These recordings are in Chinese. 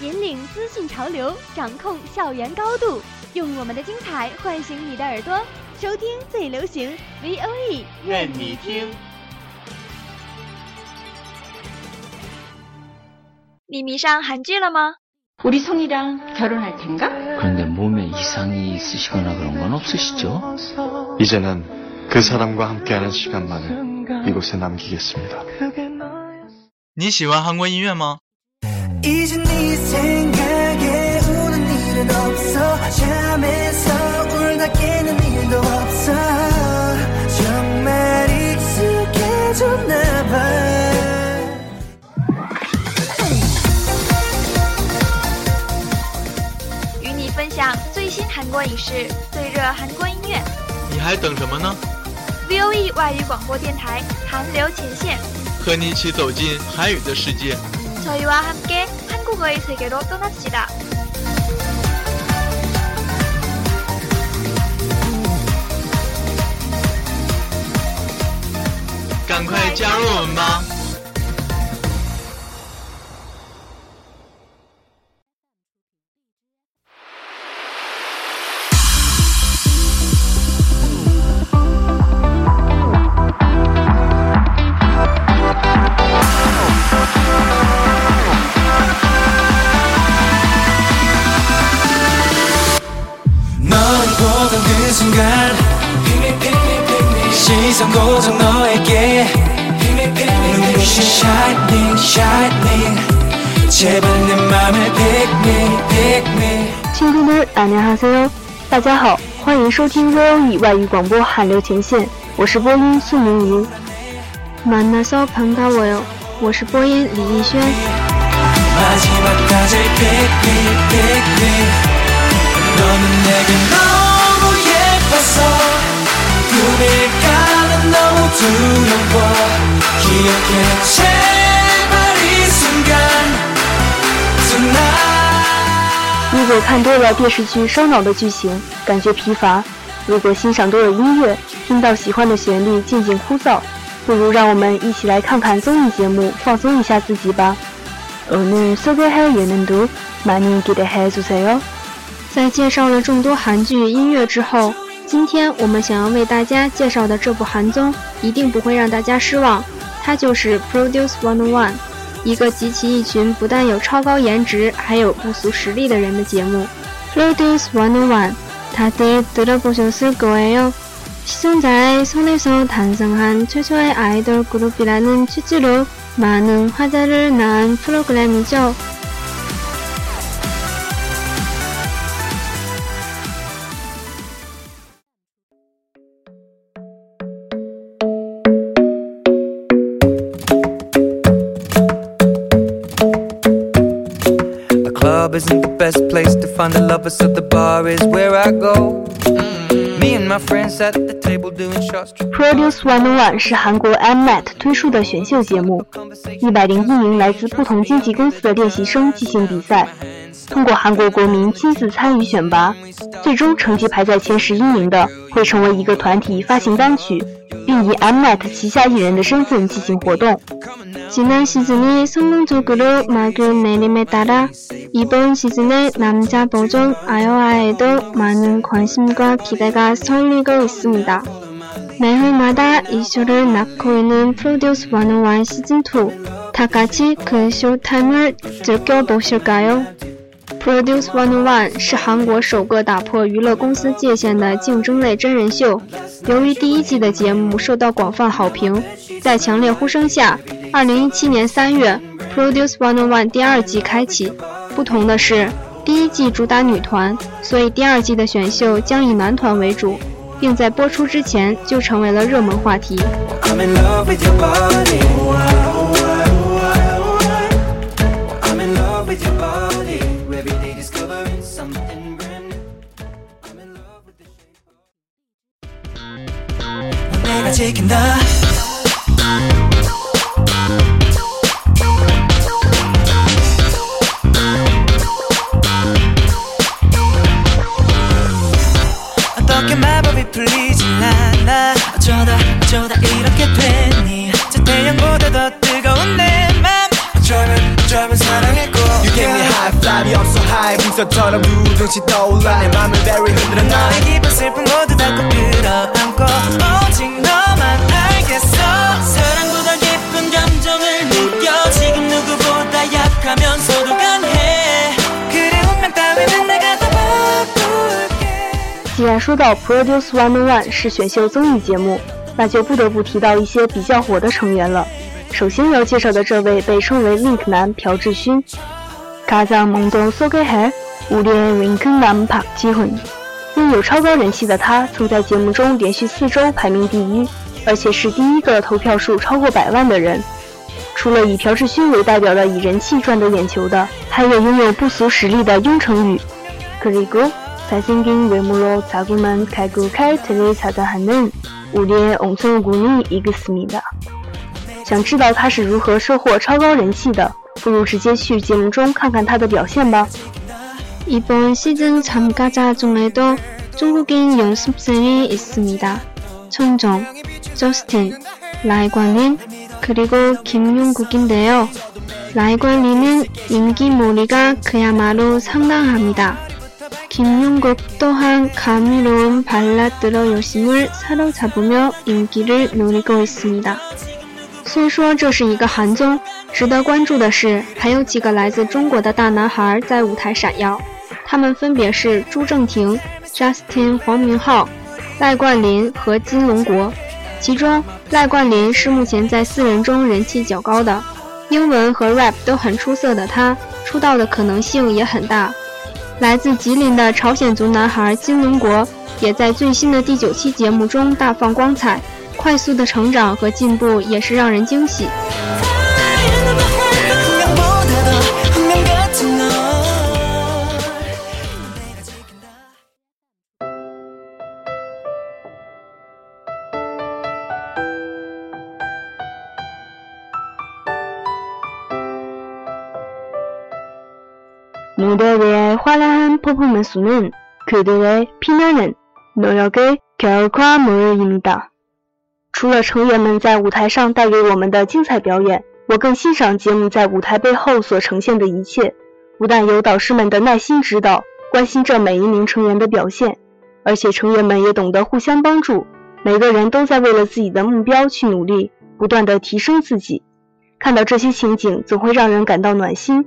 引领资讯潮流，掌控校园高度，用我们的精彩唤醒你的耳朵，收听最流行 V O E，愿你听。你迷上韩剧了吗？ 우리 성이랑 결혼할 텐가? 그런데 몸에 이상이 있으시거나 그런 건 없으시죠? 이제는 그 사람과 함께하는 시간만을 이곳에 남기겠습니다. 你喜欢韩国音乐吗？ 이제 네 생각에 우는 일은 없어 잠에서 울다 깨는 일도 없어 정말 익숙해졌나 봐 与你分享最新韩国影视、最热韩国音乐。你还等什么呢？ V O E 外语广播电台韩流前线，和你一起走进韩语的世界。 저희와 함께 한국어의 세계로 떠납시다. 赶快加入我们吧！ 시선 고정 너에게 눈부신 shining shining 제발 내 맘을 pick me pick me 听众们，안녕하세요，大家好，欢迎收听 VOE 外语广播韩流前线，我是播音苏明云。만나서반가워요，我是播音李逸轩。 마지막까지 pick me pick me 如果看多了电视剧烧脑的剧情，感觉疲乏；如果欣赏多了音乐，听到喜欢的旋律渐渐枯燥，不如让我们一起来看看综艺节目，放松一下自己吧。오늘소개할예능도많이기대해주세 요。 在介绍了众多韩剧、音乐之后，今天我们想要为大家介绍的这部韩综，一定不会让大家失望。它就是《Produce One One》，一个集齐一群不但有超高颜值，还有不俗实力的人的节目。Produce One One，다들들어보셨을거예요。 시청자의 손에서 탄생한 최초의 아이돌 그룹이라는 취지로 많은 화제를 낳은 프로그램이죠. Find the lovers, so the bar is where I go. Me and my friends at the table doing shots. Produce One One 是韩国 Mnet 推出的选秀节目，一百零一名来自不同经纪公司的练习生进行比赛，通过韩国国民亲自参与选拔，最终成绩排在前十一名的会成为一个团体发行单曲，并以 Mnet 旗下艺人的身份进行活动。 지난 시즌이 성공적으로 막을 내림에 따라 이번 시즌의 남자 버전 아여아에도 많은 관심과 기대가 쏠리고 있습니다. 매회마다 이슈를 낳고 있는 프로듀스 101 시즌2 다 같이 그 쇼타임을 즐겨보실까요? Produce One One 是韩国首个打破娱乐公司界限的竞争类真人秀。由于第一季的节目受到广泛好评，在强烈呼声下，二零一七年三月，Produce One One 第二季开启。不同的是，第一季主打女团，所以第二季的选秀将以男团为主，并在播出之前就成为了热门话题。I'm in love with your body. 지킨다. 어떻게 마법이 풀리질 않아. 어쩌다 어쩌다 이렇게 됐니. 저 태양보다 더 뜨거운 내맘. 어쩌면 어쩌면 사랑했고 You give me high five 없어 high. 풍선처럼 두둥씩 떠올라. 내 맘을 very 흔들어. 나 너의 기쁜 슬픔 모두 다꼭 끌어 然说到 Produce One One 是选秀综艺节目，那就不得不提到一些比较火的成员了。首先要介绍的这位被称为 Link 男朴智勋。가장먼저소개할우리의 Link男박지훈。拥有超高人气的他，曾在节目中连续四周排名第一，而且是第一个投票数超过百万的人。除了以朴智勋为代表的以人气赚得眼球的，还有拥有不俗实力的雍成宇。그리고 잘생긴 외모로 자꾸만 갈고 칼트를 찾아하는 우리의 엉성군이 있습니다. 想知道他是如何收获超高人气的，不如直接去节目中看看他的表现吧。 이번 시즌 참가자 중에도 중국인 연습생이 있습니다. 청정, 저스틴, 라이관린, 그리고 김용국인데요. 라이관린은 인기몰이가 그야말로 상당합니다. 김용국 또한 감미로운 발라드로 여심을 사로잡으며 인기를 누리고 있습니다. 虽说这是一个韩综，值得关注的是，还有几个来自中国的大男孩在舞台闪耀。他们分别是朱正廷、Justin、黄明昊、赖冠霖和金龙国。其中，赖冠霖是目前在四人中人气较高的，英文和 rap 都很出色的他，出道的可能性也很大。 来自吉林的朝鲜族男孩金龙国，也在最新的第九期节目中大放光彩。快速的成长和进步也是让人惊喜。 무대 외의 화려한 퍼포먼스는 그들의 피나는 노력의 결과물입니다. 除了成员们在舞台上带给我们的精彩表演，我更欣赏节目在舞台背后所呈现的一切。不但有导师们的耐心指导，关心着每一名成员的表现，而且成员们也懂得互相帮助，每个人都在为了自己的目标去努力，不断的提升自己。看到这些情景，总会让人感到暖心。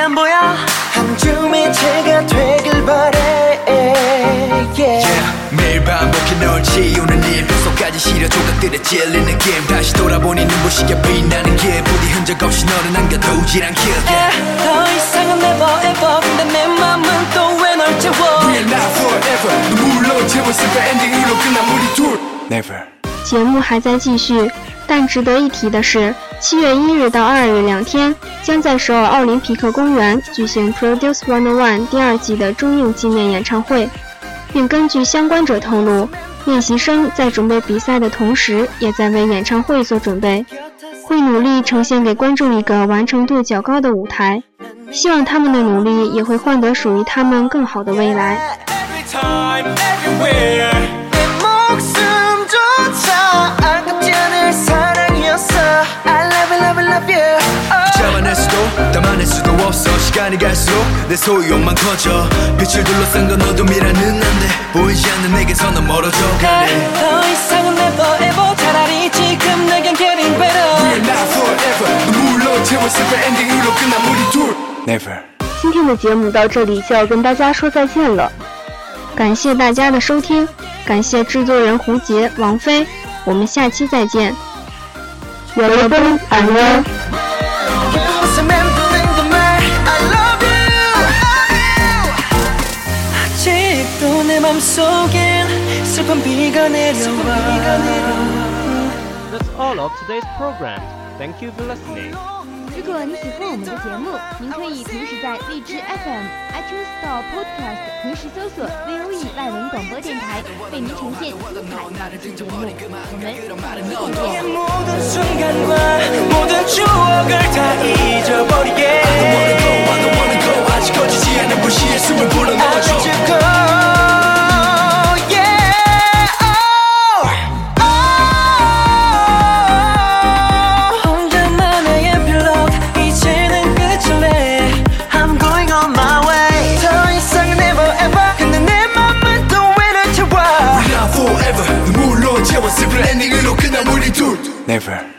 안 보여? 한 줌의 제가 되길 바래. Yeah. yeah. 매일 반복해 널 지우는 일. 뼛속까지 시려 조각들에 찔리는 느낌 다시 돌아보니 눈부시게 빛나는 길. 부디 흔적 없이 너를 남겨두질 않길 yeah. 더 이상은 never ever. 근데 내 맘은 또 왜 널 채워? We're not forever. 눈물로 채웠을까? 엔딩으로 끝난 우리 둘. Never 节目还在继续，但值得一提的是，七月一日到二日两天，将在首尔奥林匹克公园举行 Produce One One 第二季的中映纪念演唱会，并根据相关者透露，练习生在准备比赛的同时，也在为演唱会做准备，会努力呈现给观众一个完成度较高的舞台，希望他们的努力也会换得属于他们更好的未来。잡아낼 수도 담아낼 수도 없어 시간이 갈수록 내 소유욕만 커져 빛을 둘러싼 건 어둠이라는 안돼 보이지 않는 내게서 넌 멀어져 가네 더 이상은 never ever 차라리 지금 내겐 getting better We're not forever 눈물로 채워 슬픈 엔딩으로 끝난 우리 둘 Never 今天的节目到这里就要跟大家说再见了，感谢大家的收听，感谢制作人胡杰、王菲，我们下期再见。 And. That's all of today's program. Thank you for listening. 如果你喜欢我们的节目，您可以同时在荔枝 FM、iTunes Store、Podcast 同时搜索 VOE 外文广播电台，为您呈现精彩的节目。我们下期再见。Never